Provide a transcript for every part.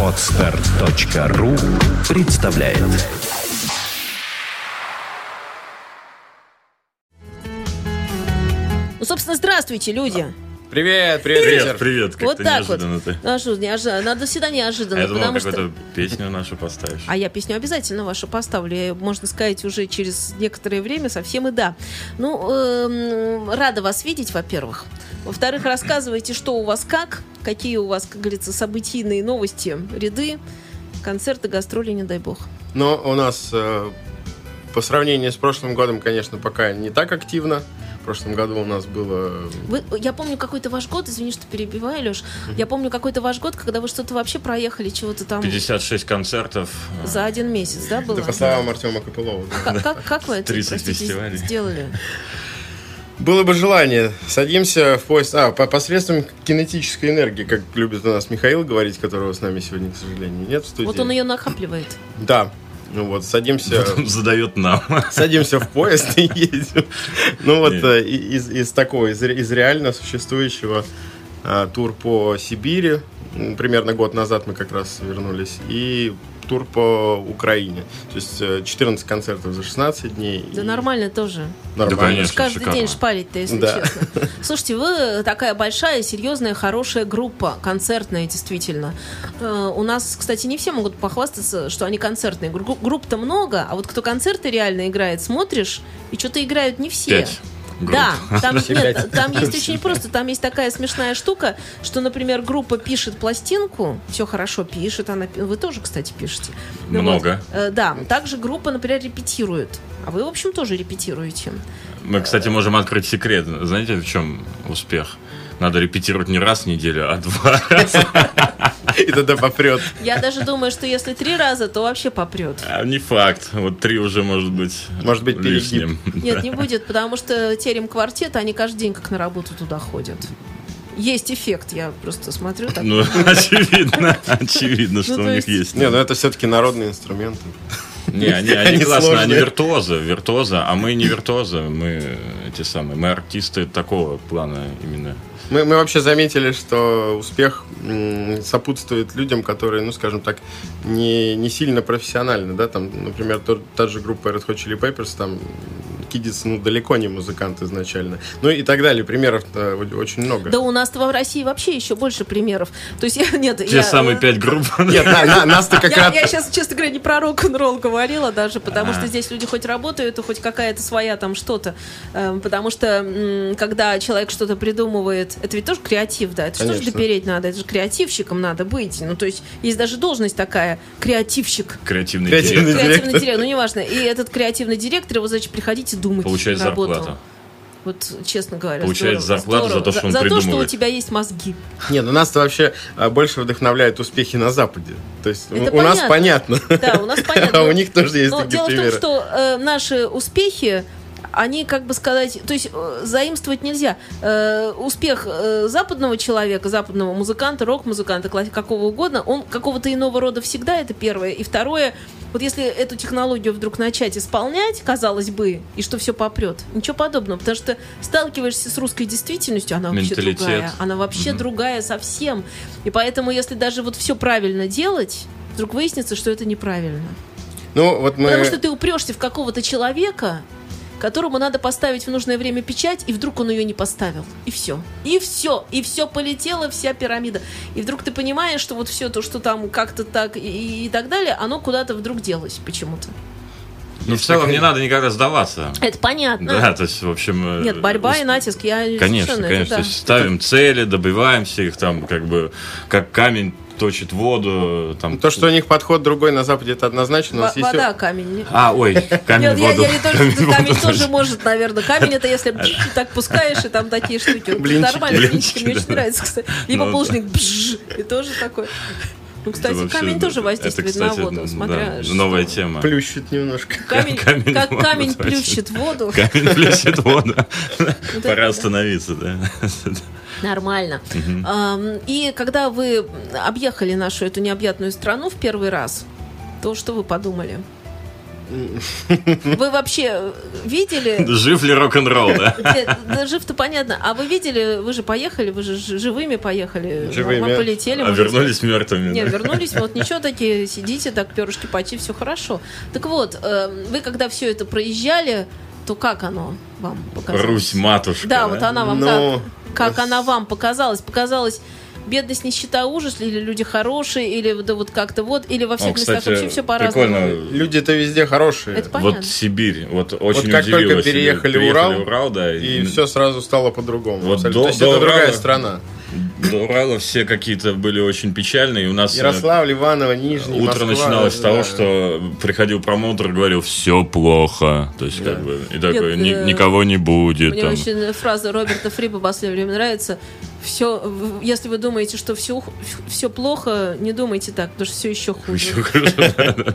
Отстар.ру представляет Ну, собственно, здравствуйте, люди. Привет, привет, Привет, Питер. привет, как-то вот так вот. неожиданно ты. Ну, а что, неожиданно? Надо всегда неожиданно, А я думал, потому что... какую-то песню нашу поставишь. А я песню обязательно вашу поставлю. Я, можно сказать, уже через некоторое время совсем и да. Ну, эм, рада вас видеть, во-первых. Во-вторых, рассказывайте, что у вас как, какие у вас, как говорится, событийные новости, ряды, концерты, гастроли, не дай бог. Но у нас э, по сравнению с прошлым годом, конечно, пока не так активно. В прошлом году у нас было... Вы, я помню какой-то ваш год, извини, что перебиваю, Леш. Я помню какой-то ваш год, когда вы что-то вообще проехали, чего-то там 56 концертов. за один месяц, да, было? Это по словам Артема Копылова. да. Как, как, как вы это 30 простите, фестивалей. сделали? Было бы желание. Садимся в поезд... А, по посредством кинетической энергии, как любит у нас Михаил говорить, которого с нами сегодня, к сожалению, нет в студии. Вот он ее накапливает. Да. Ну вот, садимся... Потом задает нам. Садимся в поезд и едем. Ну вот э, из, из такого, из, из реально существующего а, тур по Сибири. Примерно год назад мы как раз вернулись. И тур по Украине. То есть э, 14 концертов за 16 дней. Да И нормально тоже. Да, Нормально. Уж конечно. каждый шикарно. день шпалить-то, если Да. честно. Слушайте, вы такая большая, серьезная, хорошая группа, концертная, действительно. Э, У нас, кстати, не все могут похвастаться, что они концертные. Гру- Групп-то много, а вот кто концерты реально играет, смотришь, и что-то играют не все. Пять. Да, там, нет, там есть очень просто, там есть такая смешная штука, что, например, группа пишет пластинку, все хорошо пишет, она, вы тоже, кстати, пишете. Ну Много. вот, э, да, также группа, например, репетирует, а вы, в общем, тоже репетируете. Мы, кстати, можем открыть секрет. Знаете, в чем успех? Надо репетировать не раз в неделю, а два раза. И тогда попрет. Я даже думаю, что если три раза, то вообще попрет. А не факт. Вот три уже может быть Может быть, лишним. Нет, не будет, потому что терем квартет, они каждый день как на работу туда ходят. Есть эффект, я просто смотрю так. Ну, очевидно, очевидно, что Ну, у них есть-. Не, ну это все-таки народные инструменты. Не, они, они Они классные, они виртуозы, виртуозы, а мы не виртуозы, мы эти самые, мы артисты такого плана именно. Мы, мы вообще заметили, что успех сопутствует людям, которые, ну, скажем так, не, не сильно профессиональны, да, там, например, тот- та же группа Red Hot Chili Peppers, там, Кидис, ну, далеко не музыкант изначально. Ну, и так далее, примеров очень много. Да у нас в России вообще еще больше примеров. То есть, я, нет, Те я, самые э, пять групп. Нет, на- на- нас-то как Я, раз... я сейчас, честно говоря, не про рок-н-ролл говорила даже, потому что здесь люди хоть работают, хоть какая-то своя там что-то. Эм, Потому что когда человек что-то придумывает, это ведь тоже креатив, да? Это же тоже допереть надо, это же креативщиком надо быть. Ну, то есть есть даже должность такая, креативщик. Креативный Креативный директор. Креативный директор. ну неважно. И этот креативный директор, его значит приходить и думать. Получает работу. зарплату. Вот, честно говоря, Получает здорово, зарплату за здорово. то, что он за, то, что у придумывает. тебя есть мозги. Не, ну нас-то вообще а, больше вдохновляют успехи на Западе. То есть Это у, у нас понятно. понятно. Да, у нас понятно. А у них тоже есть Но такие дело в том, примеры. что э, наши успехи, они, как бы сказать, то есть э, заимствовать нельзя. Э, успех э, западного человека, западного музыканта, рок-музыканта, какого угодно, он какого-то иного рода всегда, это первое. И второе, вот если эту технологию вдруг начать исполнять, казалось бы, и что все попрет, ничего подобного, потому что сталкиваешься с русской действительностью, она вообще Менталитет. другая. Она вообще Мгм. другая совсем. И поэтому, если даже вот все правильно делать, вдруг выяснится, что это неправильно. Ну, вот мы... Потому что ты упрешься в какого-то человека, которому надо поставить в нужное время печать, и вдруг он ее не поставил. И все. И все. И все полетело, вся пирамида. И вдруг ты понимаешь, что вот все то, что там как-то так и, и так далее, оно куда-то вдруг делось почему-то. Ну, в целом не надо никогда сдаваться. Это понятно. Да, то есть, в общем... э, Нет, борьба и натиск, я Конечно, конечно. это То да. есть ставим цели, добиваемся их там, как бы, как камень точит воду. Там. То, что у них подход другой на Западе, это однозначно. У Во- вода, камень. не- А, ой, камень Нет, в я, воду. я не Камень камень воду тоже может, наверное. Камень это если так пускаешь, и там такие штуки. Блинчики. Нормально, блинчики, мне очень да. нравится, кстати. Либо Ну, булочник бжж, и тоже такой. Ну, кстати, Это вообще, камень тоже это, воздействует кстати, на воду, да, смотря что. новая тема. плющит немножко. Камень, камень как камень плющит воду. Камень плещет воду. это Пора да. остановиться, да. Нормально. Ам, И когда вы объехали нашу эту необъятную страну в первый раз, то что вы подумали? Вы вообще видели... Жив ли рок-н-ролл, да? Нет, да, жив-то понятно. А вы видели, вы же поехали, вы же живыми поехали. Живыми. Мы полетели. А вернулись мертвыми. Не, да? вернулись, вот ничего такие, сидите, так перышки почти, все хорошо. Так вот, э, вы когда все это проезжали, то как оно вам показалось? Русь, матушка. Да, вот она вам Ну, как, как она вам показалась? Показалась бедность, нищета, ужас, или люди хорошие, или да вот как-то вот, или во всех О, местах кстати, вообще все по-разному. прикольно. Люди-то везде хорошие. Это понятно. Вот Сибирь, вот очень как удивило только Сибирь. переехали в Приехали Урал, в Урал, да, И все сразу стало по-другому. Вот абсолютно. до- То есть до это другая Урала- страна. До Урала все какие-то были очень печальные. И у нас э, Ярославль, Иваново, Нижний, утро Москва, начиналось с да. того, что приходил промоутер и говорил, все плохо. То есть, как бы, и такой, Нет, «Ни- э, никого не будет. Мне там. очень фраза Роберта Фриба в последнее время нравится. Все, если вы думаете, что все, все плохо, не думайте так, потому что все еще хуже. Еще хуже, да, да.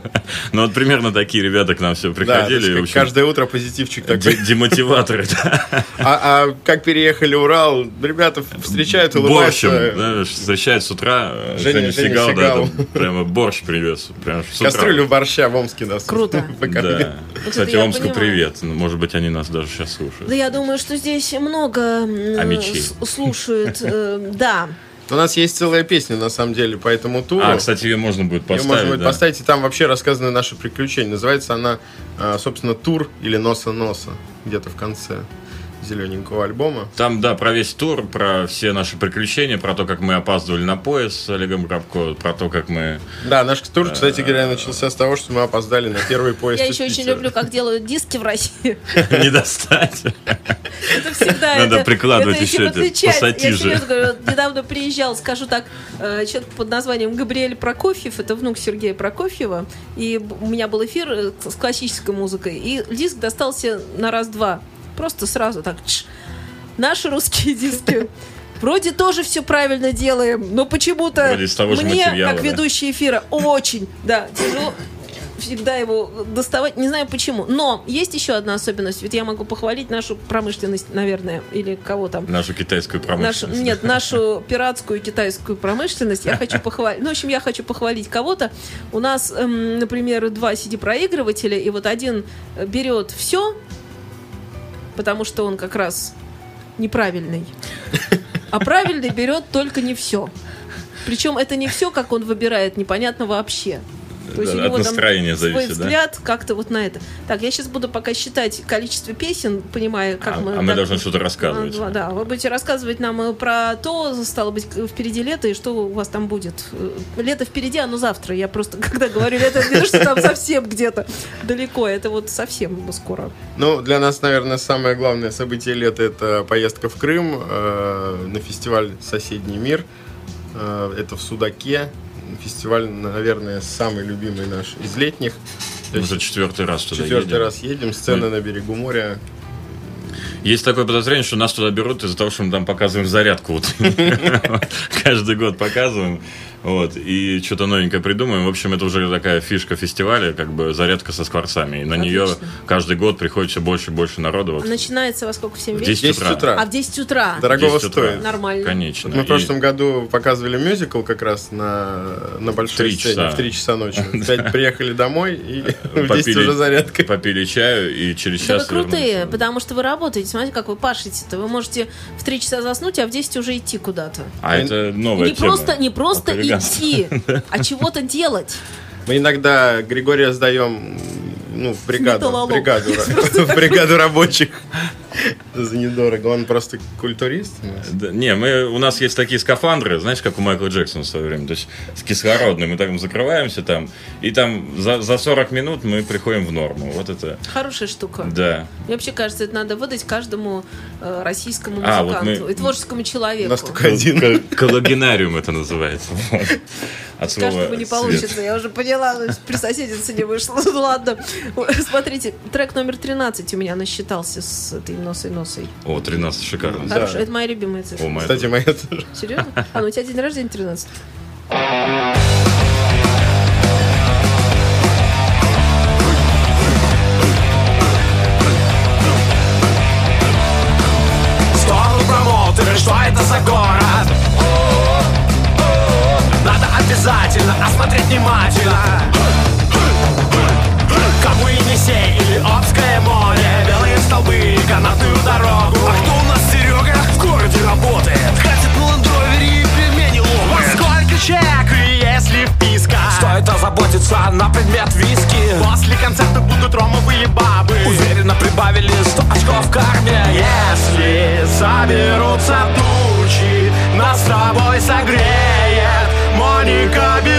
Ну, вот примерно такие ребята к нам все Да, приходили. каждое утро позитивчик такой. де- Демотиваторы, да. А, а как переехали в Урал, ребята встречают, Борщем, улыбаются. да, встречает с утра э, Женя- Женя, Женя Сигал, да, Сигал. там прямо борщ привез. Прям с утра. Кастрюлю борща в Омске нас. Круто. Да. Вот Кстати, я Омску понимаю. привет. Ну, Может быть, они нас даже сейчас слушают. Да я думаю, что здесь много А с- слушают. э, Да. У нас есть целая песня, на самом деле, по этому туру. А, кстати, ее можно будет Ее поставить. можно будет да. поставить, и там вообще рассказаны наши приключения. Называется она, а, собственно, «Тур» или «Носа-носа», где-то в конце зелененького альбома. Там, да, про весь тур, про все наши приключения, про то, как мы опаздывали на поезд с Олегом Грабко, про то, как мы... Да, наш тур, кстати говоря, начался с того, что мы опоздали на первый поезд Я еще очень люблю, как делают диски в России. Не достать. Это всегда Надо прикладывать еще. Я пассатижи. недавно приезжал, скажу так, э, человек под названием Габриэль Прокофьев, это внук Сергея Прокофьева, и у меня был эфир э, с классической музыкой, и диск достался на раз-два, просто сразу так. чш. Наши русские диски. Вроде тоже все правильно делаем, но почему-то мне, как да. ведущий эфира, очень, да, тяжело всегда его доставать, не знаю почему. Но есть еще одна особенность. Ведь я могу похвалить нашу промышленность, наверное, или кого там. Нашу китайскую Нашу, промышленность. нет, нашу пиратскую китайскую промышленность я хочу похвалить. Ну, в общем, я хочу похвалить кого-то. У нас, эм, например, два CD-проигрывателя, и вот один берет все, потому что он как раз неправильный. А правильный берет только не все. Причем это не все, как он выбирает, непонятно вообще. То есть Да, у него от там настроения свой зависит, да? взгляд как-то вот на это. Так, я сейчас буду пока считать количество песен, понимая, как А- мы... а мы так- должны что-то рассказывать. А, Да, вы будете рассказывать нам э, про то, стало быть, впереди лето, и что у вас там будет. Э, Лето впереди, оно завтра. Я просто, когда говорю лето, то, что там совсем где-то далеко, это вот совсем скоро. Ну, для нас, наверное, самое главное событие лета – это поездка в Крым э, на фестиваль «Соседний мир». Это в Судаке. Фестиваль, наверное, самый любимый наш из летних. То Мы есть уже четвертый раз туда четвертый едем. раз едем, сцена на берегу моря. Есть такое подозрение, что нас туда берут из-за того, что мы там показываем зарядку. Каждый год показываем. Вот, и что-то новенькое придумаем. В общем, это уже такая фишка фестиваля, как бы зарядка со скворцами. И на нее Отлично. каждый год приходит все больше и больше народу. Вот Начинается во сколько? В 7 в вечера? 10 10 утра. утра. А в 10 утра? Дорогого 10 утра. стоит. Нормально. Конечно. Вот мы в И- прошлом году показывали мюзикл как раз на, на большой Три сцене часа. в 3 часа ночи. Опять приехали домой и в 10 попили, уже зарядка. попили чаю и через Да вы час крутые, потому что вы работаете. Смотрите, как вы пашете-то. Вы можете в 3 часа заснуть, а в 10 уже идти куда-то. А это новая не тема. просто, не просто. Идти, а чего-то делать. Мы иногда Григория сдаем ну, в бригаду, в бригаду, в бригаду рабочих за недорого. Он просто культурист. у. Да, не, мы, у нас есть такие скафандры, знаешь, как у Майкла Джексона в свое время, то есть с кислородной, мы там закрываемся там, и там за, за 40 минут мы приходим в норму. Вот это, Хорошая штука. да. Мне вообще кажется, это надо выдать каждому э, российскому А, вот музыканту мы- и творческому У человеку. нас только один. Кол- Коллагенариум это называется. От слова Кажется, не свет. получится. Я уже поняла, но при соседице не вышло. Ну ладно. Смотрите, трек номер 13 у меня насчитался с этой носой-носой. О, 13 шикарно. Да. Хорошо, это моя любимая цифра. О, моя Кстати, моя тоже. Серьезно? А, ну у тебя день рождения 13. Сторону промоутеры, что это за город? Надо обязательно осмотреть внимательно Кому столбы и канатную дорогу. А кто у нас Серега? В городе работает? Катит на ландровере и пельмени ломает а Сколько чек, если вписка? Стоит озаботиться на предмет виски. После концерта будут ромовые бабы. Уверенно прибавили 100 очков в карме Если соберутся тучи Нас с тобой согреет. Моника Бель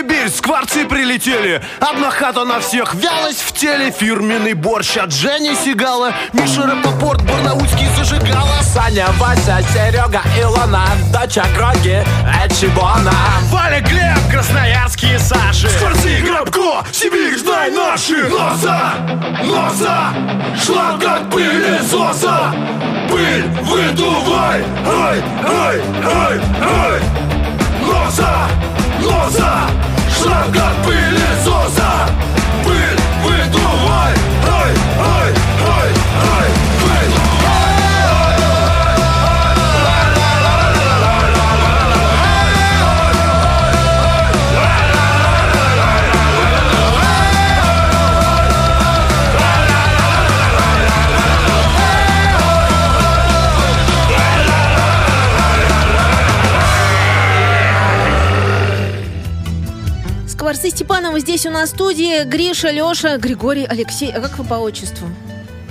Сибирь, скворцы прилетели. Одна хата на всех, вялость в теле. Фирменный борщ от Жени Сигала. Миша Рапопорт, Барнаульский зажигала. Саня, Вася, Серега, Илона Доча Гроги, Эчибона Валя, Глеб, красноярские Саши. Скворцы, Грабко, Сибирь, знай наши Носа, носа, шланг от пылесоса Пыль выдувай, ай, ай, ай, ай Носа, носа, шланг от пылесоса Пыль выдувай, Скворцы Степанова здесь у нас в студии. Гриша, Леша, Григорий, Алексей. А как вы по отчеству?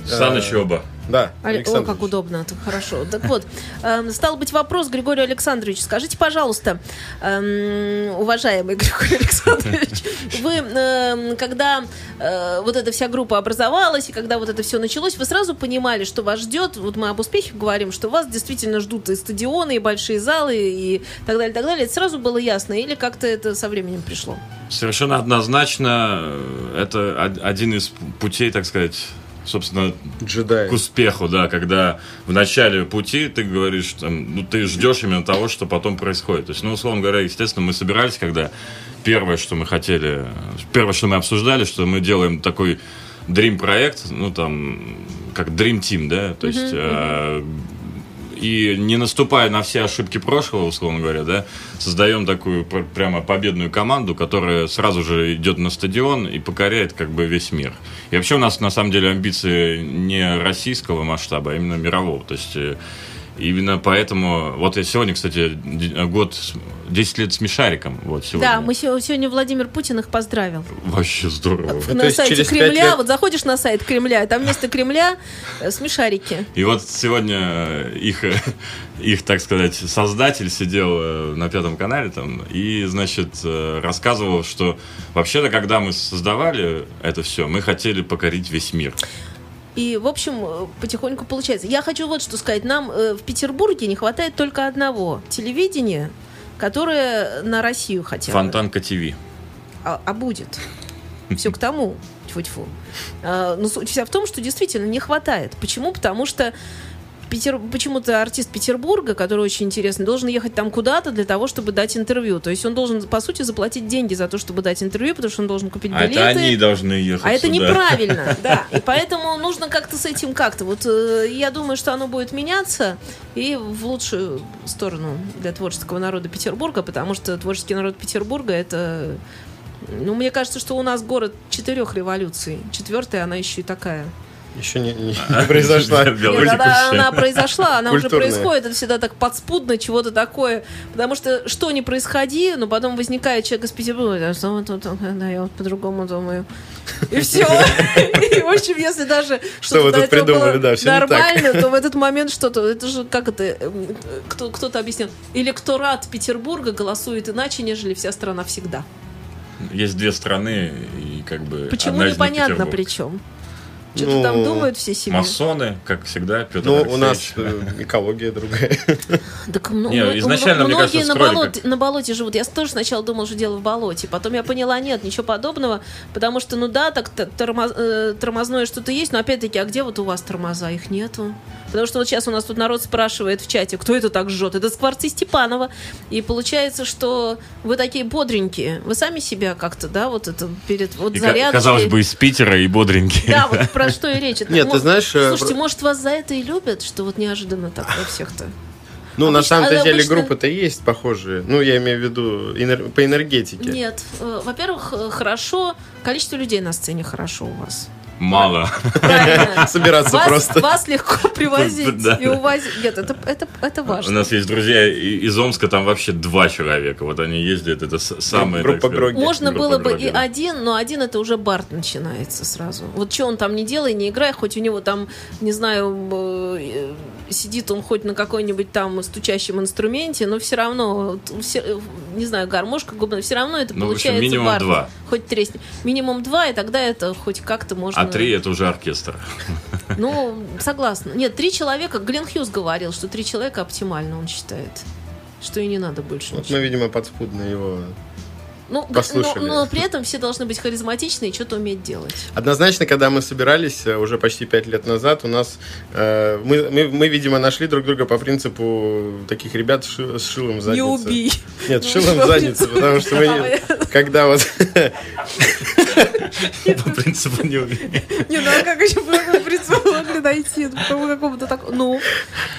Саныч оба. Да, О, как удобно, это хорошо. Так вот, эм, стал быть вопрос, Григорий Александрович, скажите, пожалуйста, эм, уважаемый Григорий Александрович, вы, эм, когда э, вот эта вся группа образовалась, и когда вот это все началось, вы сразу понимали, что вас ждет, вот мы об успехе говорим, что вас действительно ждут и стадионы, и большие залы, и так далее, так далее. Это сразу было ясно, или как-то это со временем пришло? Совершенно однозначно, э, это од- один из путей, так сказать, собственно, Джедай. к успеху, да, когда в начале пути ты говоришь, там, ну, ты ждешь именно того, что потом происходит. То есть, ну, условно говоря, естественно, мы собирались, когда первое, что мы хотели, первое, что мы обсуждали, что мы делаем такой Dream проект, ну, там, как Dream Team, да, то есть, э, и не наступая на все ошибки прошлого, условно говоря, да, создаем такую пр- прямо победную команду, которая сразу же идет на стадион и покоряет как бы весь мир. И вообще у нас на самом деле амбиции не российского масштаба, а именно мирового. То есть э, именно поэтому... Вот я сегодня, кстати, год, с- 10 лет с Мишариком. Вот сегодня. Да, мы се- сегодня Владимир Путин их поздравил. Вообще здорово. На то сайте Кремля, лет- вот заходишь на сайт Кремля, там вместо Кремля э, смешарики. И вот сегодня э, их, их, так сказать, создатель сидел э, на пятом канале там и, значит, рассказывал, что вообще-то, когда мы создавали это все, мы хотели покорить весь мир. И, в общем, э, потихоньку получается. Я хочу вот что сказать. Нам э, в Петербурге не хватает только одного телевидения, которое на Россию хотя бы. Фонтанка ТВ. А, а будет. Все к тому. Тьфу-тьфу. А, Но суть вся в том, что действительно не хватает. Почему? Потому что Питер... почему-то артист Петербурга, который очень интересный, должен ехать там куда-то для того, чтобы дать интервью. То есть он должен, по сути, заплатить деньги за то, чтобы дать интервью, потому что он должен купить А билеты. это они должны ехать А это сюда. неправильно, да. И поэтому нужно как-то с этим как-то. Вот э, я думаю, что оно будет меняться и в лучшую сторону для творческого народа Петербурга, потому что творческий народ Петербурга это. Ну, мне кажется, что у нас город четырех революций. Четвертая, она еще и такая. Еще не, не- не произошла. Нет, она, она произошла, она уже происходит, это всегда так подспудно, чего-то такое. Потому что что не происходи, но потом возникает человек из Петербурга, да, что вы тут, да, я вот по-другому думаю. И все. И, в общем, если даже Что вы что-то тут придумали, было да, так. нормально, то в этот момент что-то, это же, как это, эм, кто, кто-то объяснил, электорат Петербурга голосует иначе, нежели вся страна всегда. Есть две страны, и как бы Почему непонятно причем? Что-то Ну, там думают все себе. Масоны, как всегда, Петр Ну, у нас Алексеевич. э, экология другая. Так, ну, Не, ну, изначально, мне многие кажется, на, болоте, на болоте живут. Я тоже сначала думал, что дело в болоте. Потом я поняла, нет, ничего подобного. Потому что, ну да, так тормоз- э, тормозное что-то есть, но опять-таки, а где вот у вас тормоза? Их нету. Потому что вот сейчас у нас тут народ спрашивает в чате, кто это так жжет? Это скворцы Степанова. И получается, что вы такие бодренькие. Вы сами себя как-то, да, вот это перед вот И, зарядкой. казалось бы, из Питера и бодренький. Да, вот про что и речь. Это Нет, мо- ты знаешь, э, Слушайте, может, вас за это и любят, что вот неожиданно так во всех-то. Ну, на Обычно- самом-то а деле обычно- группы-то есть похожие. Ну, я имею в виду энер- по энергетике. Нет, э, во-первых, э, хорошо, количество людей на сцене хорошо у вас. Мало. Правильно. Собираться вас, просто. Вас легко привозить Да. и увозить. Нет, это, это, это У важно. нас есть друзья из Омска, там вообще два человека. Вот они ездят, это с- самое... Группа так сказать, Гроги. Можно группа было бы и один, но один это уже бард начинается сразу. Вот что он там не делай, не играй, хоть у него там, не знаю, э, сидит он хоть на какой-нибудь там стучащем инструменте, но все равно, все- не знаю, гармошка, губная, все равно это Ну, в общем, получается минимум бард. два. Хоть тресни. Минимум два, и тогда это хоть как-то можно... А три это уже оркестр. Ну, согласна. Нет, три человека, Глен Хьюз говорил, что три человека оптимально, он считает. Что и не надо больше. Вот ничего. мы, видимо, подспудно его... Ну, послушали. но, но при этом все должны быть харизматичны и что-то уметь делать. Однозначно, когда мы собирались э, уже почти пять лет назад, у нас э, мы, мы, мы, видимо, нашли друг друга по принципу таких ребят с ши- с шилом в заднице. Не убий. Нет, Ну, шилом принципу. потому что мы, когда вот По принципу не убей. Не, ну а как еще по какому принципу могли найти? По какому-то так... Ну,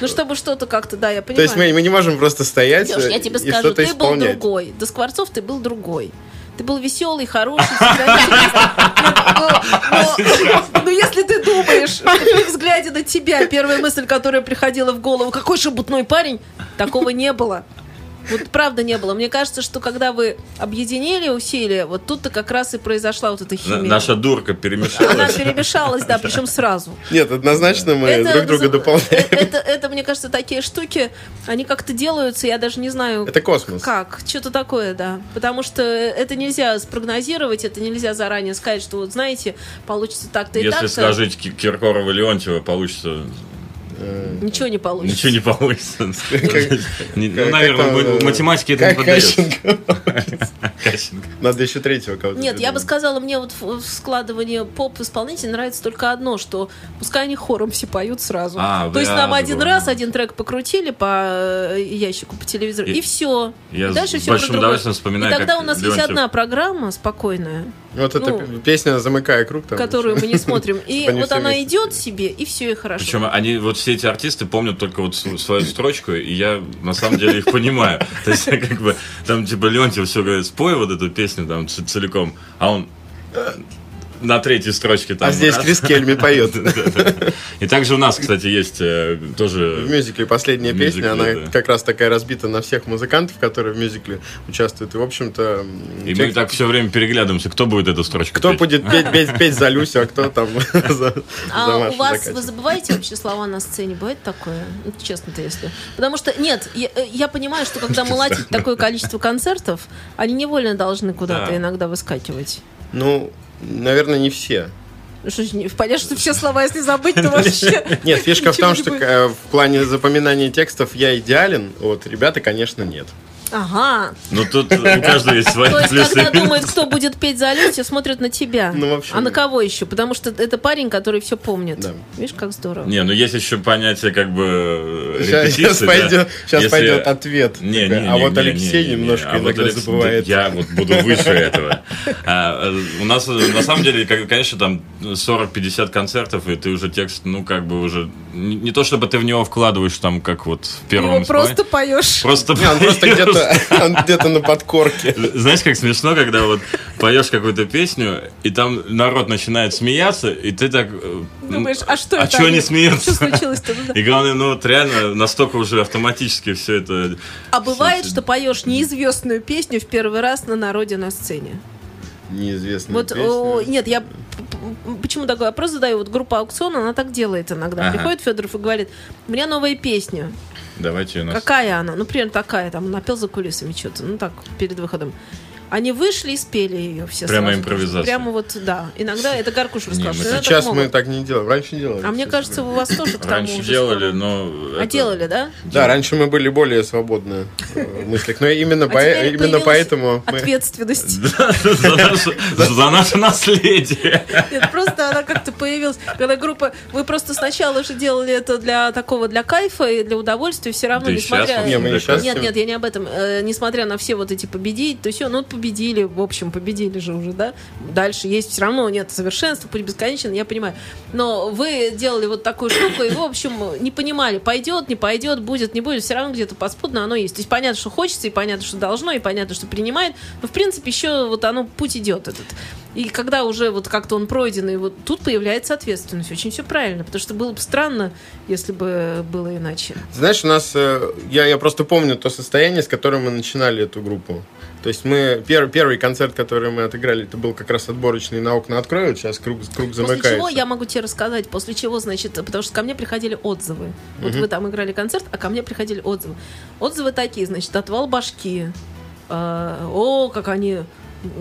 ну чтобы что-то как-то, да, я понимаю. То есть мы, мы не можем просто стоять я тебе скажу, ты был другой. До Скворцов ты был другой. Ты был веселый, хороший. Но- но- Но если ты думаешь, при взгляде на тебя первая мысль, которая приходила в голову, какой шебутной парень, такого не было. Вот правда не было. Мне кажется, что когда вы объединили усилия, вот тут-то как раз и произошла вот эта химия. Наша дурка Она перемешалась. перемешалась, да, причем сразу. Нет, однозначно мы друг друга дополняем. э- Это, это, мне кажется, такие штуки, они как-то делаются, я даже не знаю, Это космос. как, что-то такое, да. Потому что это нельзя спрогнозировать, это нельзя заранее сказать, что вот знаете, получится так-то и Если так-то. сложить Ки- Киркорова Леонтьева, получится... Ничего не получится. Ничего не получится. Ну, наверное, там, мы- э, математике это не поддается. Надо еще третьего кого-то. Нет, я бы сказала, мне вот в складывании поп-исполнителей нравится только одно, что пускай они хором все поют сразу. А, То есть нам один раз один трек покрутили по э, ящику, по телевизору, и, все. Я с все большим удовольствием вспоминаю, И тогда у нас есть одна программа спокойная, Вот эта ну, п- песня «Замыкая круг». там. которую мы не смотрим. И вот она вместе идет себе, и все, и хорошо. Причем они, вот все эти артисты помнят только вот св- свою строчку, и я на самом деле их понимаю. То есть, как бы, там, типа, Леонтьев все говорит, спой вот эту песню там целиком, а он на третьей строчке там... А здесь раз. Крис Кельми поет. И также у нас, кстати, есть э, В тоже... мюзикле последняя В песня, она как раз такая разбита на всех музыкантов, которые в мюзикле участвуют. И, в общем-то, И мы так все время переглядываемся, кто будет эту строчку кто будет петь, за Люсю, а кто там за, А у вас вы забываете вообще слова на сцене? Бывает такое? Ну, честно-то, если. Потому что, нет, я, э, понимаю, что когда молотить такое количество концертов, они невольно должны куда-то Да. иногда выскакивать. Ну, наверное, не все. Что понятно, что все слова, если забыть, то вообще... Нет, фишка в том, что э, в плане запоминания текстов я идеален, вот ребята, конечно, нет. Ага. Ну тут у каждого есть свои То есть, плюсы. когда думают, кто будет петь за Алексия, смотрят на тебя. Ну, вообще, а на кого еще? Потому что это парень, который все помнит. Да. Видишь, как здорово. Не, ну есть еще понятие как бы Сейчас, да. пойдет, сейчас Если- пойдет ответ. Не, Такой, не, а не, вот не, Алексей не, не, не. немножко А вот иногда Алекс- забывает. Я вот буду выше этого. А, У нас, на самом деле, как- конечно, там 40-50 концертов, и ты уже текст, ну, как бы уже... Не не то, чтобы ты в него вкладываешь там, как вот в первом его просто исполнении. поешь. Просто, Не, он просто где-то он где-то на подкорке. Знаешь, как смешно, когда вот поешь какую-то песню, и там народ начинает смеяться, и ты так... э, Думаешь, а что а это чё они? они смеются? Что случилось-то? Ну да. И главное, ну вот реально настолько уже автоматически все это... А бывает, что поешь неизвестную песню в первый раз на народе на сцене. Неизвестная Вот, песня. о, нет, я почему такой вопрос задаю? Вот группа Аукцион, она так делает иногда. Ага. Приходит Федоров и говорит, у меня новая песня. Давайте у нас... Какая она? Ну, примерно такая, там, напел за кулисами что-то, ну так, перед выходом. Они вышли и спели ее все Прямо сразу. импровизация. Прямо вот, да. Иногда это Гаркуш рассказал. мы что иногда так Сейчас мы так не делаем. Раньше делали. А мне кажется, у вас тоже к тому Раньше делали, но... А это- делали, да? Да, раньше мы были более свободны э, в мыслях. Но именно, А по- именно поэтому мы... Ответственность. За наше- наследие. Нет, просто она как-то появилась, когда группа... Вы просто сначала же делали это для такого, для кайфа и для удовольствия, все равно, несмотря... Не, мы не Нет, нет, я не об этом. Э, несмотря на все вот эти победить, то все, ну, победили, в общем, победили же уже, да? Дальше есть все равно, нет совершенства, путь бесконечен, я понимаю. Но вы делали вот такую штуку, и в общем, не понимали, пойдет, не пойдет, будет, не будет, все равно где-то подспудно оно есть. То есть понятно, что хочется, и понятно, что должно, и понятно, что принимает, но, в принципе, еще вот оно, путь идет этот. И когда уже вот как-то он пройден, и вот тут появляется ответственность. Очень все правильно, потому что было бы странно, если бы было иначе. Знаешь, у нас... э, Я, я просто помню то состояние, с которым мы начинали эту группу. То есть мы... пер- первый концерт, который мы отыграли, это был как раз отборочный на окна откроют. Сейчас круг, круг После замыкается. чего я могу тебе рассказать, после чего, значит, потому что ко мне приходили отзывы. Вот вы там играли концерт, а ко мне приходили отзывы. Отзывы такие, значит, отвал башки. А, О, как они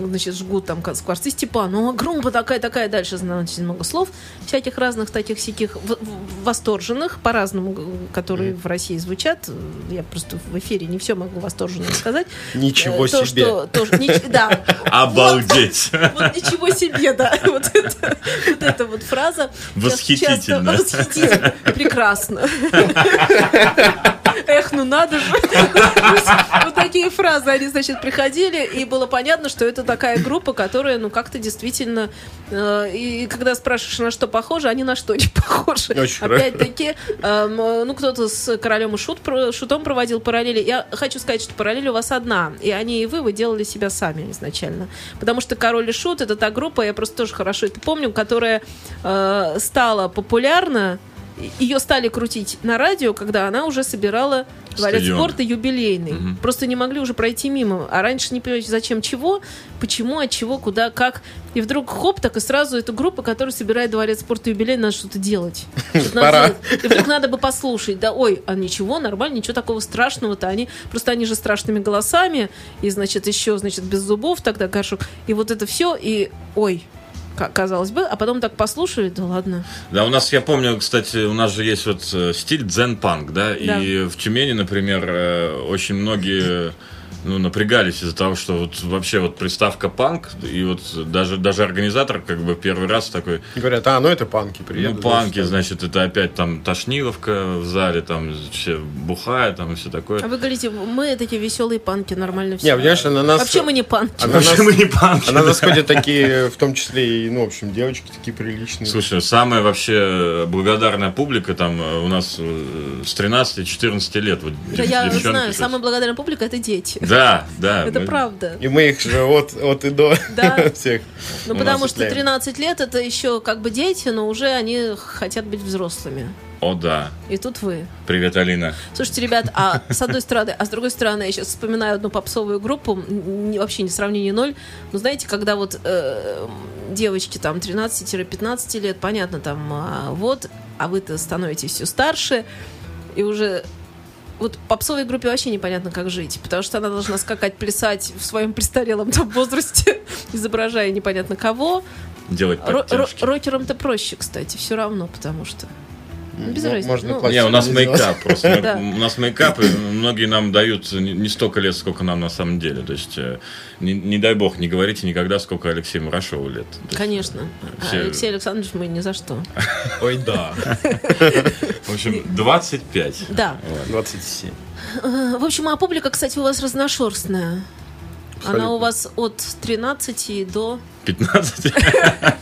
значит, жгут там скворцы Степан, о, группа такая-такая, дальше, значит, много слов, всяких разных таких сяких в- в- восторженных, по-разному, которые в России звучат. Я просто в эфире не все могу восторженно сказать. Ничего Э, то, себе. Что, тоже, нич- да, Обалдеть. вот ничего себе, да. Вот это вот, эта вот фраза. Восхитительно. Часто- Восхитительно. Прекрасно. Эх, ну надо же. Вот такие фразы, они, значит, приходили, и было понятно, что это такая группа, которая, ну, как-то действительно... э, И когда спрашиваешь, на что похоже, они на что не похожи. Опять-таки, эм, ну, кто-то с королем и шут, шутом проводил параллели. Я хочу сказать, что параллель у вас одна. И они, и вы, вы делали себя сами изначально. Потому что король и шут это та группа, я просто тоже хорошо это помню, которая э, стала популярна. Ее стали крутить на радио, когда она уже собирала дворец спорта юбилейный. Просто не могли уже пройти мимо. А раньше не понимаете, зачем чего, почему, от чего, куда, как. И вдруг хоп, так и сразу эту группу, которая собирает дворец спорта юбилейный, надо что-то делать. Пора. И вдруг надо бы послушать, да, ой, а ничего, нормально, ничего такого страшного-то. Они, просто они же страшными голосами, и, значит, еще, значит, без зубов тогда горшок. И вот это все, и, ой, казалось бы, а потом так послушали, да ладно. Да, у нас, я помню, кстати, у нас же есть вот э, стиль дзен-панк, да, и в Тюмени, например, э, очень многие ну, напрягались из-за того, что вот вообще вот приставка панк, и вот даже, даже организатор как бы первый раз такой, Говорят, а, ну это панки, приедут. ну, панки, значит, это опять там тошниловка в зале, там все бухая, там и все такое. А вы говорите, мы такие веселые панки, нормально все. Не, понимаешь, на нас... Вообще мы не панки. А на Вообще нас, мы не панки. а на да. нас ходят такие, в том числе и, ну, в общем, девочки такие приличные. Слушай, самая вообще благодарная публика там э, у нас э, с 13-14 лет. Вот, Да я знаю, самая благодарная публика это дети. Да, да. Это мы- правда. И мы их же от, от и до Да. всех. Ну, потому что отляем. 13 лет это еще как бы дети, но уже они хотят быть взрослыми. О, да. И тут вы. Привет, Алина. Слушайте, ребят, а с одной стороны, а с другой стороны, я сейчас вспоминаю одну попсовую группу, н- вообще не сравнение ноль, но знаете, когда вот э, девочки там 13-15 лет, понятно, там а, вот, а вы-то становитесь все старше, и уже вот попсовой группе вообще непонятно, как жить, потому что она должна скакать, плясать в своем престарелом там возрасте, изображая непонятно кого. Делать подтяжки. рокерам-то проще, кстати, все равно, потому что Без м- разницы. Можно Ну. Не, у нас мейкап просто. Да. У нас мейкап, и многие нам дают не столько лет, сколько нам на самом деле. То есть, э, не, не дай бог, не говорите никогда, сколько Алексею Мурашову лет. Есть, Конечно. Все- Алексей Александрович, мы ни за что. Ой, да. В общем, 25. Да. 27. Э, В общем, а публика, кстати, у вас разношерстная. Она у вас от 13 до... 15.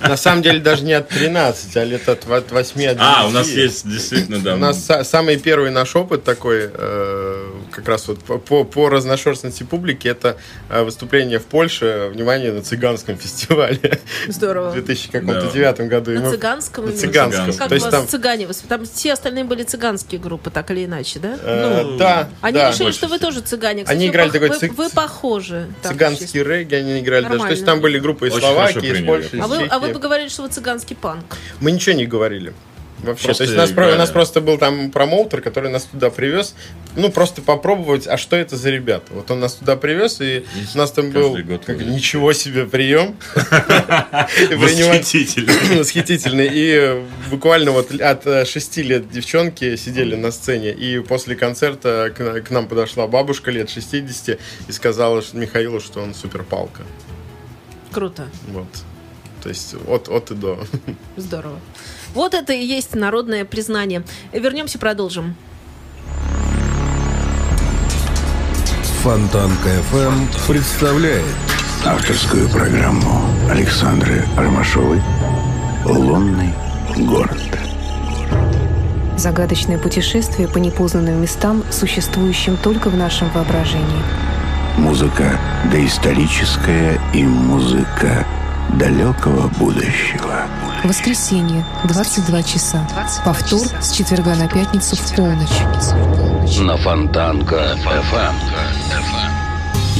На самом деле даже не от 13, а лет от 8 от 9. А, у нас есть действительно, да. У нас са- самый первый наш опыт такой, э, как раз вот по, по, разношерстности публики, это э, выступление в Польше, внимание, на цыганском фестивале в Здорово. 2009 году. И На мы- цыганском? На цыганском. Как То есть там, цыгане? Там все остальные были цыганские группы, так или иначе, да? э, Ну, да, Они да. решили, что вы тоже цыгане. Они вы играли пох- такой вы, вы похожи. так Цыганский регги они играли даже. То есть там были группы из Очень Словакии, из. Польши, из А вы, а вы Чехии. бы говорили, что вы цыганский панк. Мы ничего не говорили. Вообще. Просто То есть у нас, про- нас просто был там промоутер, который нас туда привез. Ну, просто попробовать, а что это за ребята. Вот он нас туда привез, и у нас там был как, ничего себе прием. И Восхитительно. Восхитительный. И буквально вот от э, шести лет девчонки сидели на сцене, и после концерта к на- к нам подошла бабушка лет 60 и сказала Михаилу, что он суперпалка. Круто. Вот. То есть от, от и до. Здорово. Вот это и есть народное признание. Вернемся, продолжим. Фонтанка FM представляет Авторскую программу Александры Ромашовой «Лунный город». Загадочное путешествие по непознанным местам, существующим только в нашем воображении. Музыка доисторическая и музыка далекого будущего. Воскресенье, 22 часа. Повтор с четверга на пятницу в полночь. На Фонтанка ФМ.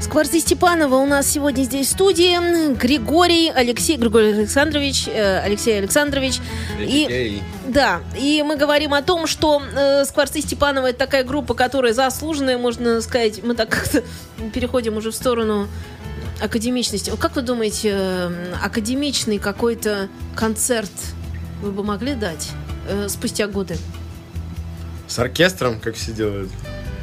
Скворцы Степанова у нас сегодня здесь в студии. Григорий, Алексей, Григорий Александрович, э, Алексей Александрович. И, да, и мы говорим о том, что э, Скворцы Степанова это такая группа, которая заслуженная, можно сказать. Мы так как-то переходим уже в сторону академичности. Как вы думаете, э, академичный какой-то концерт вы бы могли дать э, спустя годы? С оркестром, как все делают.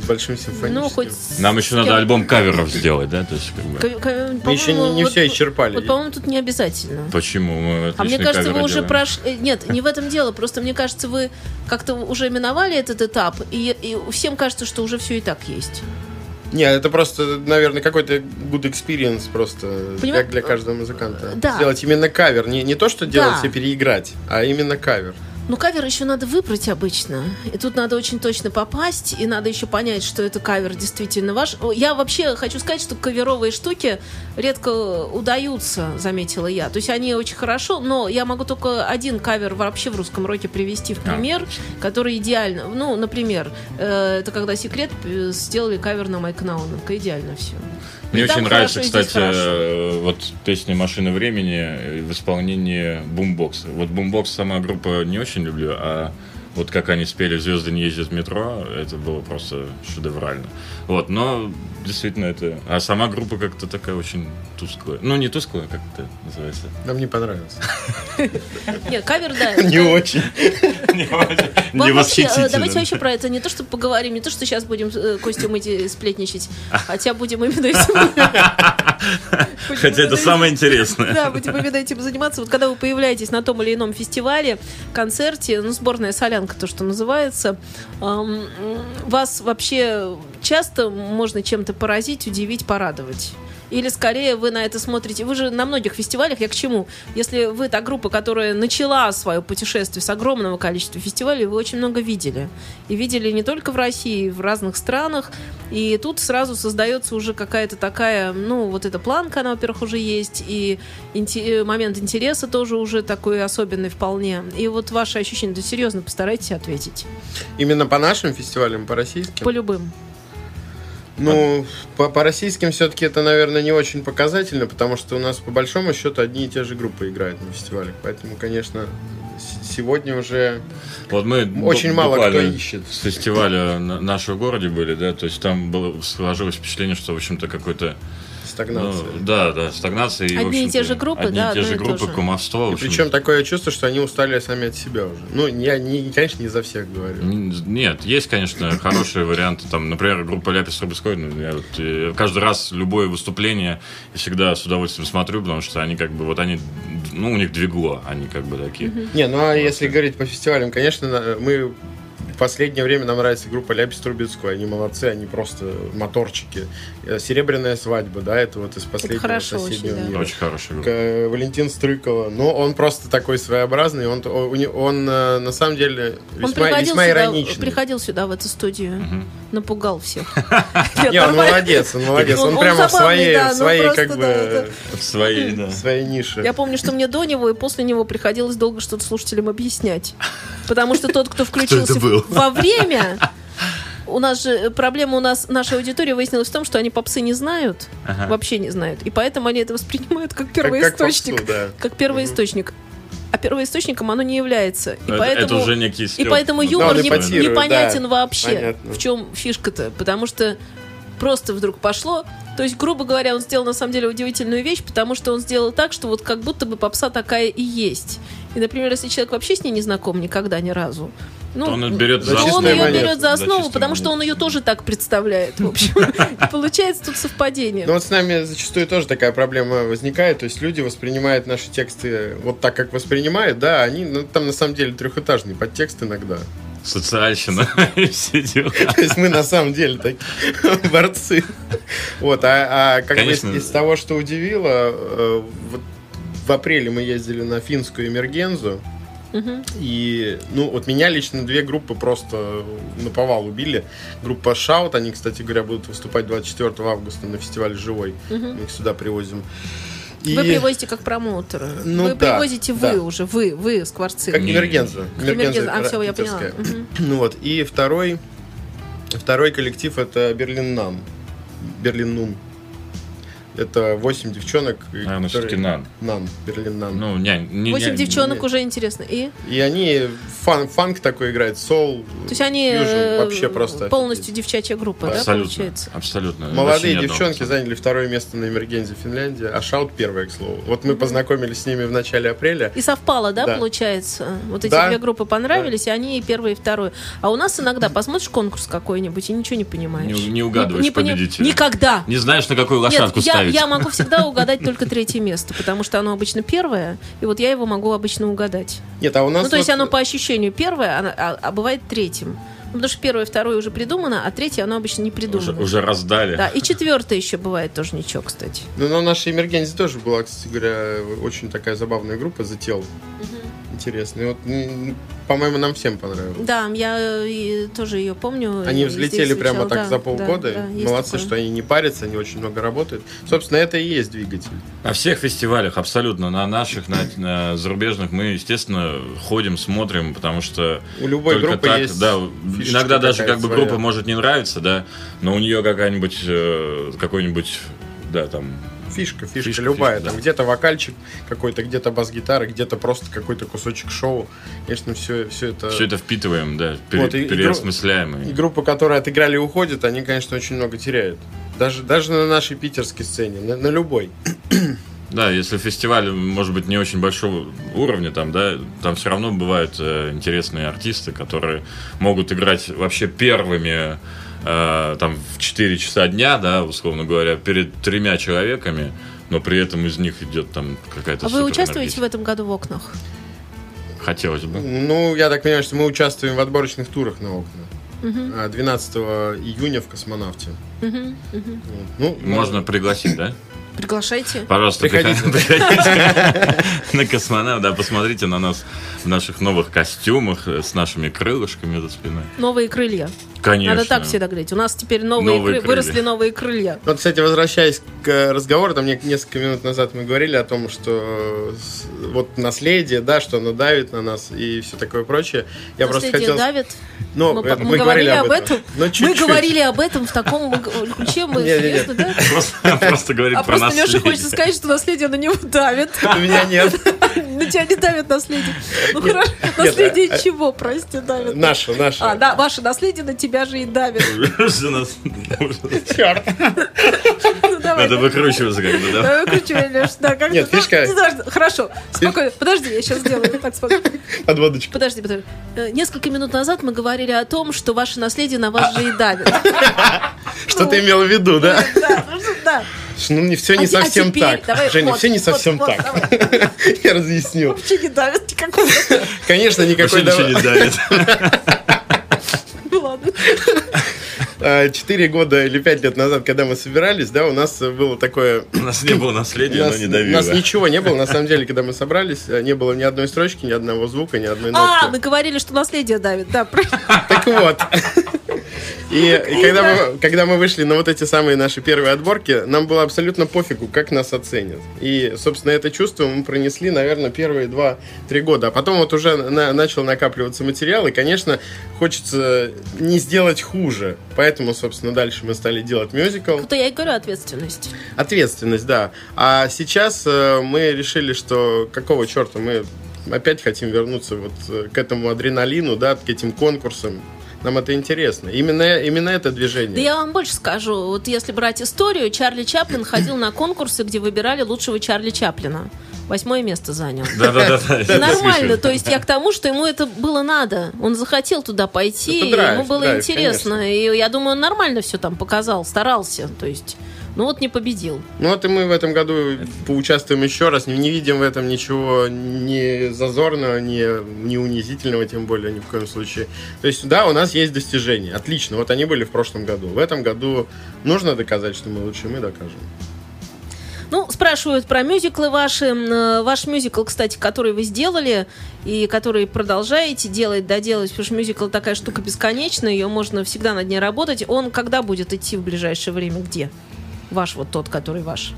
Большим симфоническим. Ну, хоть с- Нам еще с надо альбом каверов сделать, да? То есть, как бы, Ка- ка- Мы еще не, не вот- все исчерпали. Вот, по-моему, тут не обязательно. почему мы А мне кажется, вы уже делаем? прошли... Нет, не в этом дело. Просто мне кажется, вы как-то уже миновали этот этап, и, и всем кажется, что уже все и так есть. Не, это просто, наверное, какой-то good experience просто для, для каждого музыканта. Да. Сделать именно кавер. Не, не то, что делать Да. и переиграть, а именно кавер. Ну, кавер еще надо выбрать обычно. И тут надо очень точно попасть, и надо еще понять, что это кавер действительно ваш. Я вообще хочу сказать, что каверовые штуки редко удаются, заметила я. То есть они очень хорошо, но я могу только один кавер вообще в русском роке привести в пример, который идеально. Ну, например, э, это когда секрет сделали кавер на Майка Науменко. Идеально все. Мне там очень нравится, кстати, э, вот песня «Машина времени» в исполнении Бумбокса. Вот Бумбокс сама группа не очень люблю, а вот как они спели «Звезды не ездят в метро», это было просто шедеврально. Вот, но действительно это... А сама группа как-то такая очень тусклая. Ну, не тусклая, как это называется. Нам не понравилось. Нет, кавер, да. Не очень. Не вообще, э, восхитительно. давайте вообще про это не то, что поговорим, не то, что сейчас будем э, Костю мыть и сплетничать, хотя будем именно этим... Хотя это самое интересное. Да, будем именно этим заниматься. Вот когда вы появляетесь на том или ином фестивале, концерте, ну, сборная солянка, то, что называется, вас вообще часто можно чем-то поразить, удивить, порадовать? Или скорее вы на это смотрите? Вы же на многих фестивалях, я к чему? Если вы та группа, которая начала свое путешествие с огромного количества фестивалей, вы очень много видели. И видели не только в России, в разных странах. И тут сразу создается уже какая-то такая, ну, вот эта планка, она, во-первых, уже есть, и инте- момент интереса тоже уже такой особенный вполне. И вот ваши ощущения, да серьезно, постарайтесь ответить. Именно по нашим фестивалям, по российским. По любым. Ну, по, по российским все-таки это, наверное, не очень показательно, потому что у нас по большому счету одни и те же группы играют на фестивалях. Поэтому, конечно, сегодня уже Вот мы Очень мало кто ищет. С фестиваля на нашего городе были, да, то есть там было сложилось впечатление, что, в общем-то, какой-то стагнация. Ну, да, да, стагнация. и, Одни и те же группы, одни да, и те же группы, кумовство. И причем такое чувство, что они устали сами от себя уже. Ну, я, не, конечно, не за всех говорю. Нет, есть, конечно, хорошие варианты. Там, например, группа Ляпис Трубецкой. Ну, я вот, э, каждый раз любое выступление я всегда с удовольствием смотрю, потому что они как бы вот они, ну, у них двигло, они как бы такие. Не, ну а если говорить по фестивалям, конечно, мы в последнее время нам нравится группа Ляпис Трубецкой. Они молодцы, они просто моторчики. Э, Серебряная свадьба, да, это вот из последнего хорошо соседнего очень, да. мира. Очень. К- э, Валентин Стрыкова. Ну, он просто такой своеобразный. Он, он, он, э, на самом деле Он весьма, приходил весьма сюда, ироничный. приходил сюда, в эту студию, напугал всех. Не, он молодец, он молодец. Он- Он, он прямо в своей, ну своей как бы, это- В своей, да. в своей нише. Я помню, что мне до него и после него приходилось долго что-то слушателям объяснять. Потому что тот, кто включился во время... У нас же проблема у нас, наша аудитория выяснилась в том, что они попсы не знают, Ага. вообще не знают. И поэтому они это воспринимают как Как- как первоисточник. попсу, да. Как первоисточник. А первоисточником оно не является. И Это- поэтому, это уже некий и стёб. поэтому Ну, юмор он не, непонятен да. вообще. Понятно. В чем фишка-то? Потому что просто вдруг пошло. То есть, грубо говоря, он сделал на самом деле удивительную вещь, потому что он сделал так, что вот как будто бы попса такая и есть. И, например, если человек вообще с ней не знаком никогда ни разу, ну, он берет за то он ее монету. берет за За основу, чистую потому что он ее тоже так представляет. В общем, И получается тут совпадение. Ну вот с нами зачастую тоже такая проблема возникает, то есть люди воспринимают наши тексты вот так, как воспринимают, да, они, ну там на самом деле трехэтажный подтекст иногда. Социальщина и все дела. То есть мы на самом деле такие борцы. Вот, а, а как Конечно. бы из, из того, что удивило, э, вот в апреле мы ездили на финскую Эмергензу, и, ну, вот меня лично две группы просто на повал убили. Группа Шаут, они, кстати говоря, будут выступать 24 августа на фестивале «Живой». Мы их сюда привозим. И Вы привозите как промоутера. Ну вы да, привозите да. вы уже, вы, вы, скворцы. Как Эмергенза. Эмергенза. А, всё, я поняла. Ну вот, и второй, второй коллектив это Берлин Нам. Берлин Нун. Это 8 девчонок. Наверное, которые- все-таки нан. Нан, Берлин Нан. Ну, не, не, Восемь не- девчонок не- уже интересно. И? И они фан, фанк такой играют, сол. То есть они фьюжн, э, вообще просто полностью офигеть. девчачья группа, да, Абсолютно. получается? Абсолютно. Молодые девчонки пацана. заняли второе место на Эмергензе Финляндия, а Шаут первое, к слову. Вот мы познакомились с ними в начале апреля. И совпало, да, Да. получается? Вот эти Да. две группы понравились, и они и первый, и второй. А у нас иногда посмотришь конкурс какой-нибудь и ничего не понимаешь. Не, не угадываешь Не пони- победителя. Никогда! Не знаешь, на какую Нет, лошадку я, ставить. я могу всегда угадать только третье место, потому что оно обычно первое, и вот я его могу обычно угадать. Нет, а у нас Ну, то есть оно по ощущению первое, а, а- а бывает третьим. Ну, потому что первое, второе уже придумано, а третье оно обычно не уже, придумано. уже раздали. Да, и четвертое еще бывает тоже ничего, кстати. Ну, на нашей Эмергензе тоже была, кстати говоря, очень такая забавная группа The Тел. Интересная. Вот, по-моему, нам всем понравилось. Да, я э, тоже ее помню. Они и взлетели прямо так Да, за полгода. да, да, Молодцы, такое. что они не парятся, они очень много работают. Собственно, это и есть двигатель. На всех фестивалях, абсолютно, на наших, на, на зарубежных, мы, естественно, ходим, смотрим, потому что У любой группы так, есть да, иногда даже как бы своя. группа может не нравиться, да, но у нее какая-нибудь, э, какой-нибудь, да, там, Фишка, фишка, Фишка, любая. фишка, там да. где-то вокальчик какой-то, где-то бас-гитара, где-то просто какой-то кусочек шоу. Конечно, все, все это... все это впитываем, да, пере- Вот, и- переосмысляем. и- И группы, которые отыграли и уходят, они, конечно, очень много теряют. Даже, даже на нашей питерской сцене, на, на любой. Да, если фестиваль, может быть, не очень большого уровня, там, да, там все равно бывают э, интересные артисты, которые могут играть вообще первыми э, там в 4 часа дня, да, условно говоря, перед тремя человеками, но при этом из них идет там какая-то А вы участвуете в этом году в окнах? Хотелось бы. Ну, я так понимаю, что мы участвуем в отборочных турах на окна. А 12 июня в космонавте. Вот. Ну, Можно пригласить, да? Приглашайте. Пожалуйста, Приходите. приходите на космонавт, да, посмотрите на нас в наших новых костюмах э, с нашими крылышками за спиной. Новые крылья. Конечно. Надо так всегда говорить. У нас теперь новые, Новые кры- крылья. выросли новые крылья. Вот, кстати, возвращаясь к э, разговору, там не- несколько минут назад мы говорили о том, что вот наследие, да, что оно давит на нас и все такое прочее. Я просто Наследие хотел... давит. Ну, мы, э, мы говорили об этом. Но мы чуть-чуть. говорили об этом в таком ключе. Мы серьезно, да? Просто, просто говорит А про просто Леша наследие. хочет сказать, что наследие на него давит. У меня нет. На тебя не давит наследие. Ну хорошо. нет, Наследие а- чего, прости, давит? Наше, наше. А, да, ваше наследие на тебя же и давит. Черт. Ну, давай. Надо выкручиваться как-то, да? Давай выкручивай, Леш, да, как Нет, ну, фишка- не знаю, Хорошо, спокойно. Подожди, я сейчас сделаю. Так, спокойно. Подводочка. Подожди, подожди. Э, Несколько минут назад мы говорили о том, что ваше наследие на вас же и давит. Что ты имел в виду, да? Да, ну. Ну, не все не А те- а совсем теперь так. давай, Женя, вот, все не вот, совсем вот, так. Я разъясню. Вообще не давит никакой. Конечно, никакой Вообще ничего не дав- давит. Ладно. А, Четыре года или пять лет назад, когда мы собирались, да, у нас было такое У нас не было наследия, У но не у давило. нас ничего не было, на самом деле, когда мы собрались, э, не было ни одной строчки, ни одного звука, ни одной А, нотки. мы говорили, что наследие давит, да. Так вот. И, и когда, мы, когда мы вышли на вот эти самые наши первые отборки, нам было абсолютно пофигу, как нас оценят. И, собственно, это чувство мы пронесли, наверное, первые два-три года. А потом вот уже на- начал накапливаться материал, и, конечно, хочется не сделать хуже. Поэтому, собственно, дальше мы стали делать мюзикл. Вот я и говорю ответственность. Ответственность, да. А сейчас э, мы решили, что какого черта мы опять хотим вернуться вот э, к этому адреналину, да, к этим конкурсам. Нам это интересно. Именно, именно это движение. Да я вам больше скажу. Вот если брать историю, Чарли Чаплин ходил на конкурсы, где выбирали лучшего Чарли Чаплина. Восьмое место занял. Да-да-да. И нормально, то есть я к тому, что ему это было надо. Он захотел туда пойти, ему было интересно. И я думаю, он нормально все там показал, старался. То есть, ну вот не победил. Ну вот и мы в этом году поучаствуем еще раз. Не, не видим в этом ничего ни зазорного, ни, ни унизительного, тем более ни в коем случае. То есть, да, у нас есть достижения. Отлично. Вот они были в прошлом году. В этом году нужно доказать, что мы лучше, мы докажем. Ну, спрашивают про мюзиклы ваши. Э, Ваш мюзикл, кстати, который вы сделали и который продолжаете делать, доделать, потому что мюзикл такая штука бесконечная, ее можно всегда над ней работать. Он когда будет идти в ближайшее время? Где? Ваш вот тот, который ваш.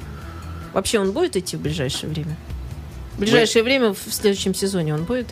Вообще он будет идти в ближайшее время? В ближайшее время в следующем сезоне он будет?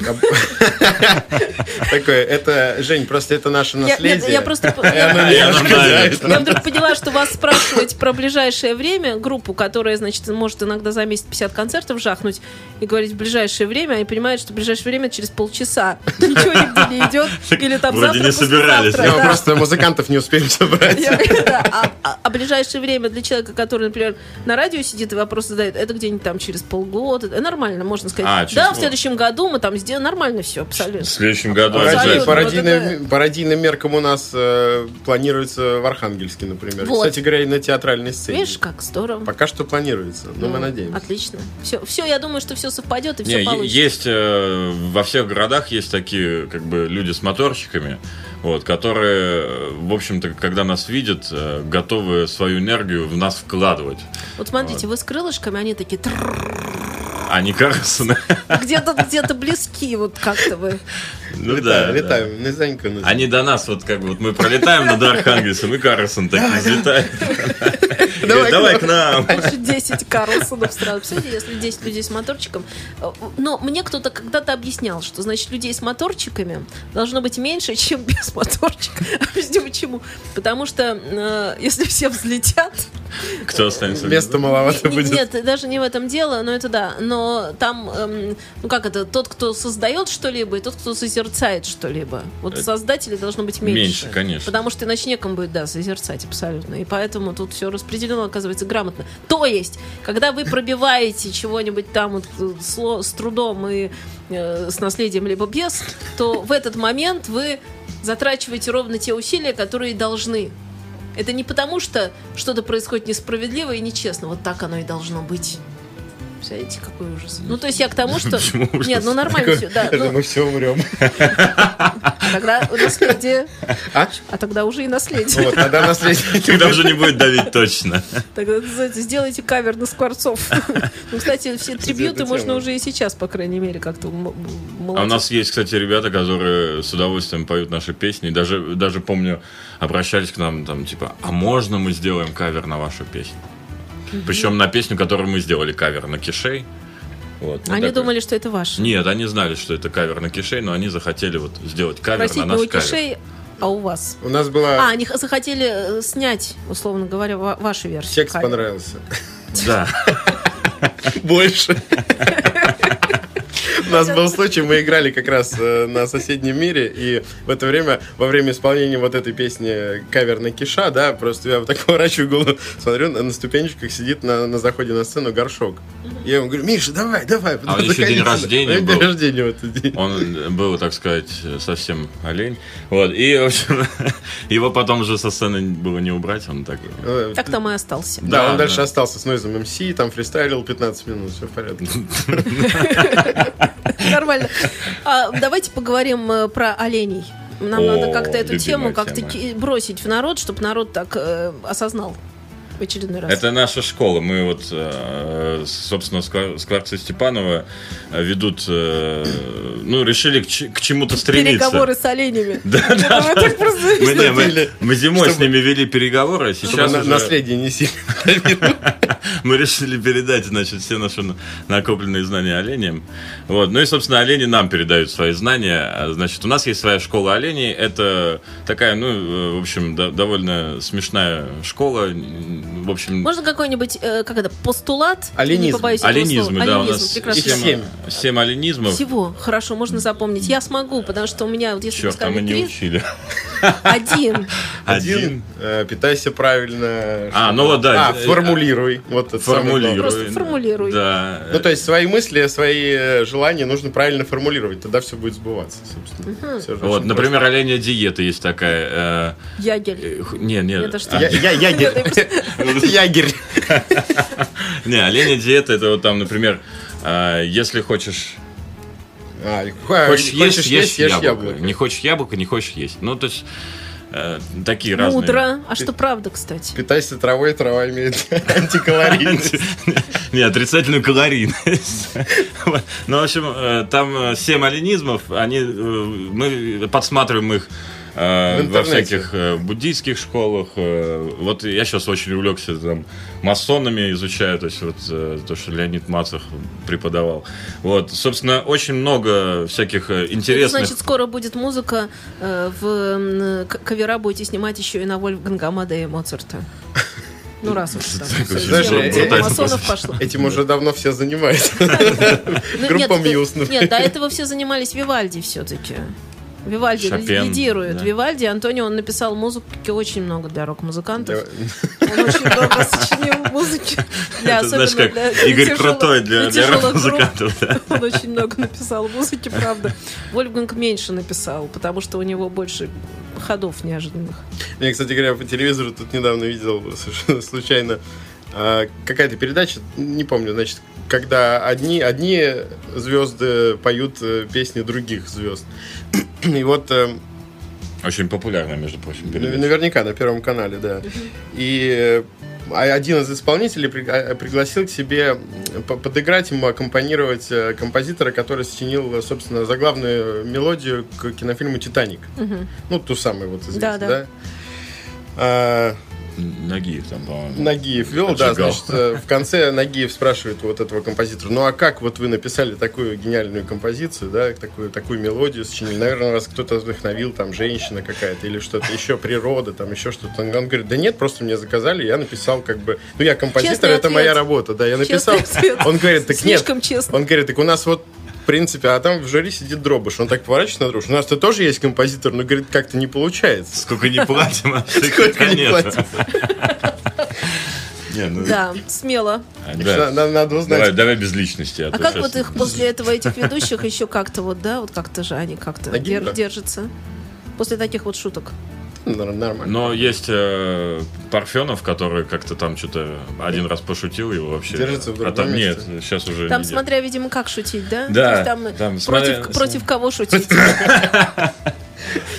Такое, это, Жень, просто это наше наследие. нет, я просто... Я- вдруг поняла, что вас спрашивать про ближайшее время, группу, которая, значит, может иногда за месяц 50 концертов жахнуть, и говорить в ближайшее время, они понимают, что в ближайшее время через полчаса ничего нигде не идет, или там Вроде завтра, не собирались. да. просто музыкантов не успеем собрать. А, а- а ближайшее время для человека, который, например, на радио сидит и вопросы задает, это где-нибудь там через полгода. Нормально, можно сказать. А, да, в следующем году мы там сделаем нормально все, абсолютно. В следующем году Абсолютно. обязательно. По вот радийным меркам у нас э, планируется в Архангельске, например. Вот. Кстати говоря, и на театральной сцене. Видишь, как здорово. Пока что планируется, но мы Ну, надеемся. Отлично. Все, все, я думаю, что все совпадет и все Не, получится. есть э, во всех городах есть такие как бы люди с моторчиками, вот, которые, в общем-то, когда нас видят, э, готовы свою энергию в нас вкладывать. Вот смотрите, вы с крылышками, они такие «трррр». Они Карлсоны. где-то где-то близки, вот как-то вы. Ну летаем, да, летаем. Низенько, низенько. Они до нас, вот как бы, вот мы пролетаем над Архангельсом, и Карлсон так взлетает. Говорит, Давай к нам. Дальше 10 Карлсонов сразу. Представляете, если 10 людей с моторчиком. Но мне кто-то когда-то объяснял, что, значит, людей с моторчиками должно быть меньше, чем без моторчика. Объясню почему. Потому что э, если все взлетят, Кто останется? Места маловато будет. Нет, даже не в этом дело, но это да. Но там, эм, ну как это, тот, кто создает что-либо, и тот, кто созерцает что-либо. Вот создателей должно быть меньше. меньше, конечно. Потому что иначе некому будет, да, созерцать абсолютно. И поэтому тут все распределено, оказывается, грамотно. То есть, когда вы пробиваете чего-нибудь там вот, э, с трудом и э, с наследием, либо без, то в этот момент вы затрачиваете ровно те усилия, которые должны. Это не потому, что что-то происходит несправедливо и нечестно. Вот так оно и должно быть. Представляете, какой ужас. Ну, то есть я к тому, что... Почему ужас? Нет, ну нормально все, да. Это ну, мы все умрем. а тогда наследие. А? А тогда уже и наследие. Вот, тогда наследие. Когда уже не будет давить точно. Тогда знаете, сделайте кавер на Скворцов. Ну, кстати, все трибьюты можно уже и сейчас, по крайней мере, как-то А у нас есть, кстати, ребята, которые с удовольствием поют наши песни. Даже, даже помню, обращались к нам, там, типа, а можно мы сделаем кавер на вашу песню? Причем на песню, которую мы сделали кавер на Кишей. Вот, Они такой. думали, что это ваш. Нет, они знали, что это кавер на Кишей, но они захотели вот сделать кавер Простите, на наш у кавер. Кишей, а у вас? У нас А, была... они х- захотели э, снять, условно говоря, ва- вашу версию. Кавера. понравился. Да. Больше. У нас был случай, мы играли как раз э, на соседнем мире, и в это время, во время исполнения вот этой песни кавер на Киша, да, просто я вот так поворачиваю голову, смотрю, на, ступенечках сидит на, на заходе на сцену горшок. Я ему говорю, Миша, давай, давай. А еще день заходи сюда». рождения был. День рождения в этот день. Он был, так сказать, совсем олень. Вот. И, в общем, его потом уже со сцены было не убрать. Он так... Э, Так там и остался. Да, он дальше да. остался с Нойзом МС, там фристайлил 15 минут, все в порядке. Нормально. А, давайте поговорим э, про оленей. Нам О, надо как-то эту тему как-то бросить в народ, чтобы народ так э, осознал в очередной раз. Это наша школа. Мы вот, э, собственно, Скворцы Степанова э, ведут, э, ну, решили к, чему-то стремиться. Переговоры с оленями. Да, да. Мы зимой с ними вели переговоры, а сейчас наследие не сильно. мы решили передать, значит, все наши на- накопленные знания оленям. Вот. Ну и, собственно, олени нам передают свои знания. А, Значит, у нас есть своя школа оленей. Это такая, ну, в общем, довольно смешная школа. В общем, Можно какой-нибудь, э, как это, постулат? Оленизм. Не побоюсь оленизмы, слова. да, у Оленизм, нас прекрасно. Семь. семь оленизмов. Всего. Хорошо, можно запомнить. Я смогу, потому что у меня, вот если Черт, а мы не три, учили. один. Один, э, питайся правильно. А, ну вот да. А, формулируй. Вот это. Формулируй. Просто формулируй. Да. Ну, то есть свои мысли, свои э, желания нужно правильно формулировать, тогда все будет сбываться, собственно. Вот, например, оленя диета есть такая. Ягель. э, х- Не, не. Это что? а, просто. Я, я, ягерь. Не, оленя диета это вот там, например, а, если хочешь А, Хочешь есть, хочешь есть, ешь яблоко. яблоко. Не хочешь яблоко, не хочешь есть. Ну, то есть, э, такие разные. Мудро. А что правда, кстати? Питайся травой, трава имеет антикалорийность. Не, отрицательную калорийность. Ну, в общем, э, там 7 оленизмов, они, э, мы подсматриваем их во интернете. всяких э, буддийских школах. э, Вот я сейчас очень увлекся там масонами изучаю, то есть вот э, то, что Леонид Мацах преподавал. Вот, собственно, очень много всяких Это интересных... значит, скоро будет музыка в кавера будете снимать еще и на Вольфганга Амадея Моцарта. Ну, раз уж Знаешь, э, масонов пошла. Этим уже давно все занимаются. Ну, Группа нет, Мьюз, Нет, до этого все занимались Вивальди все-таки. Вивальди Шопен, лидирует. да. Вивальди, Антонио, он написал музыки очень много для рок-музыкантов. Он очень много сочинил музыки для Это, знаешь, как для Игорь тяжело- Крутой для, для рок-музыкантов. да. Он очень много написал музыки, правда. Вольфганг меньше написал, потому что у него больше ходов неожиданных. Я, кстати говоря, по телевизору тут недавно видел совершенно случайно а, какая-то передача, не помню, значит, когда одни, одни звезды поют э, песни других звезд. И вот э, Очень популярная, между прочим, передача. наверняка на Первом канале, да. И э, а один из исполнителей а, пригласил к себе подыграть ему, аккомпанировать композитора, который сочинил, собственно, заглавную мелодию к кинофильму «Титаник». Ну, ту самую вот известную, Да, да? да. Нагиев там, по-моему. Нагиев вел, да, значит, э, в конце Нагиев спрашивает вот этого композитора, ну а как вот вы написали такую гениальную композицию, да, такую, такую мелодию сочинили, наверное, вас кто-то вдохновил, там, женщина какая-то или что-то еще, природа, там, еще что-то. Он он говорит, да нет, просто мне заказали, я написал как бы, ну я композитор, Честный это моя работа, да, я написал. Он говорит, так нет, Слишком честно. он говорит, так у нас вот в принципе, а там в жюри сидит Дробыш. Он так поворачивается на Дробыш. У нас-то тоже есть композитор, но, говорит, как-то не получается. Сколько не платим, а Сколько не платим. Не, ну, Да, смело. а, да. Надо, надо узнать. Давай, давай без личности. А, А как вот их после этого, этих ведущих, еще как-то вот, да, вот как-то же они как-то держатся? После таких вот шуток. Нормально. Но есть э, Парфенов, который как-то там что-то один раз пошутил, его вообще... Держится в другом а там нет, месте. сейчас уже Там не смотря, видимо, как шутить, да? Да, То есть там, там против, смотря- против кого шутить.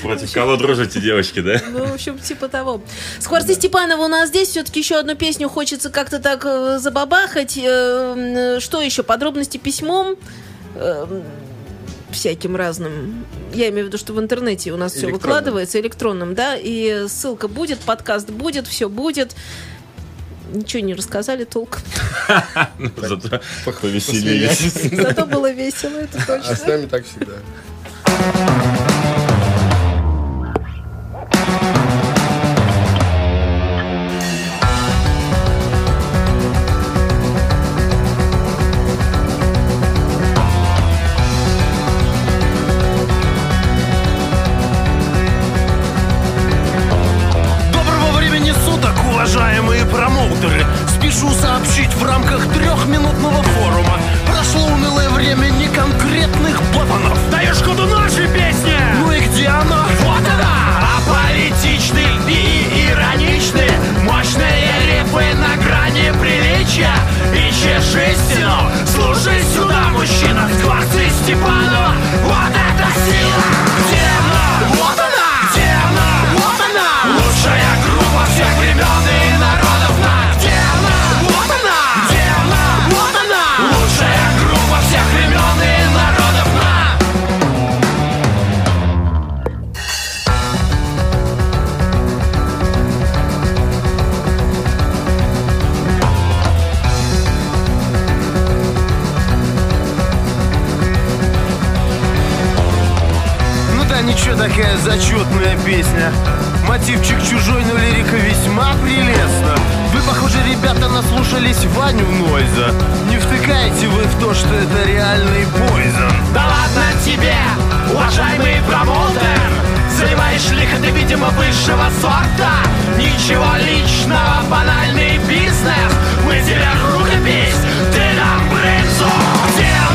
Против кого дружите, девочки, да? Ну, в общем, типа того. Скворцы Степанова у нас здесь. Все-таки еще одну песню хочется как-то так э, забабахать. Э, м, Что еще? Подробности письмом. Всяким разным. Я имею в виду, что в интернете у нас все выкладывается электронным, да, и ссылка будет, подкаст будет, все будет. Ничего не рассказали толком. Зато повеселились. Зато было весело, это А с точно. нами так всегда. Песня. Мотивчик чужой, но лирика весьма прелестна. Вы, похоже, ребята, наслушались Ваню Нойза. Не втыкайте вы в то, что это реальный пойзон Да ладно тебе, уважаемый промоутер. Заливаешь лихо ты, видимо, высшего сорта. Ничего личного, банальный бизнес. Мы тебе рукопись, ты нам брынзу Где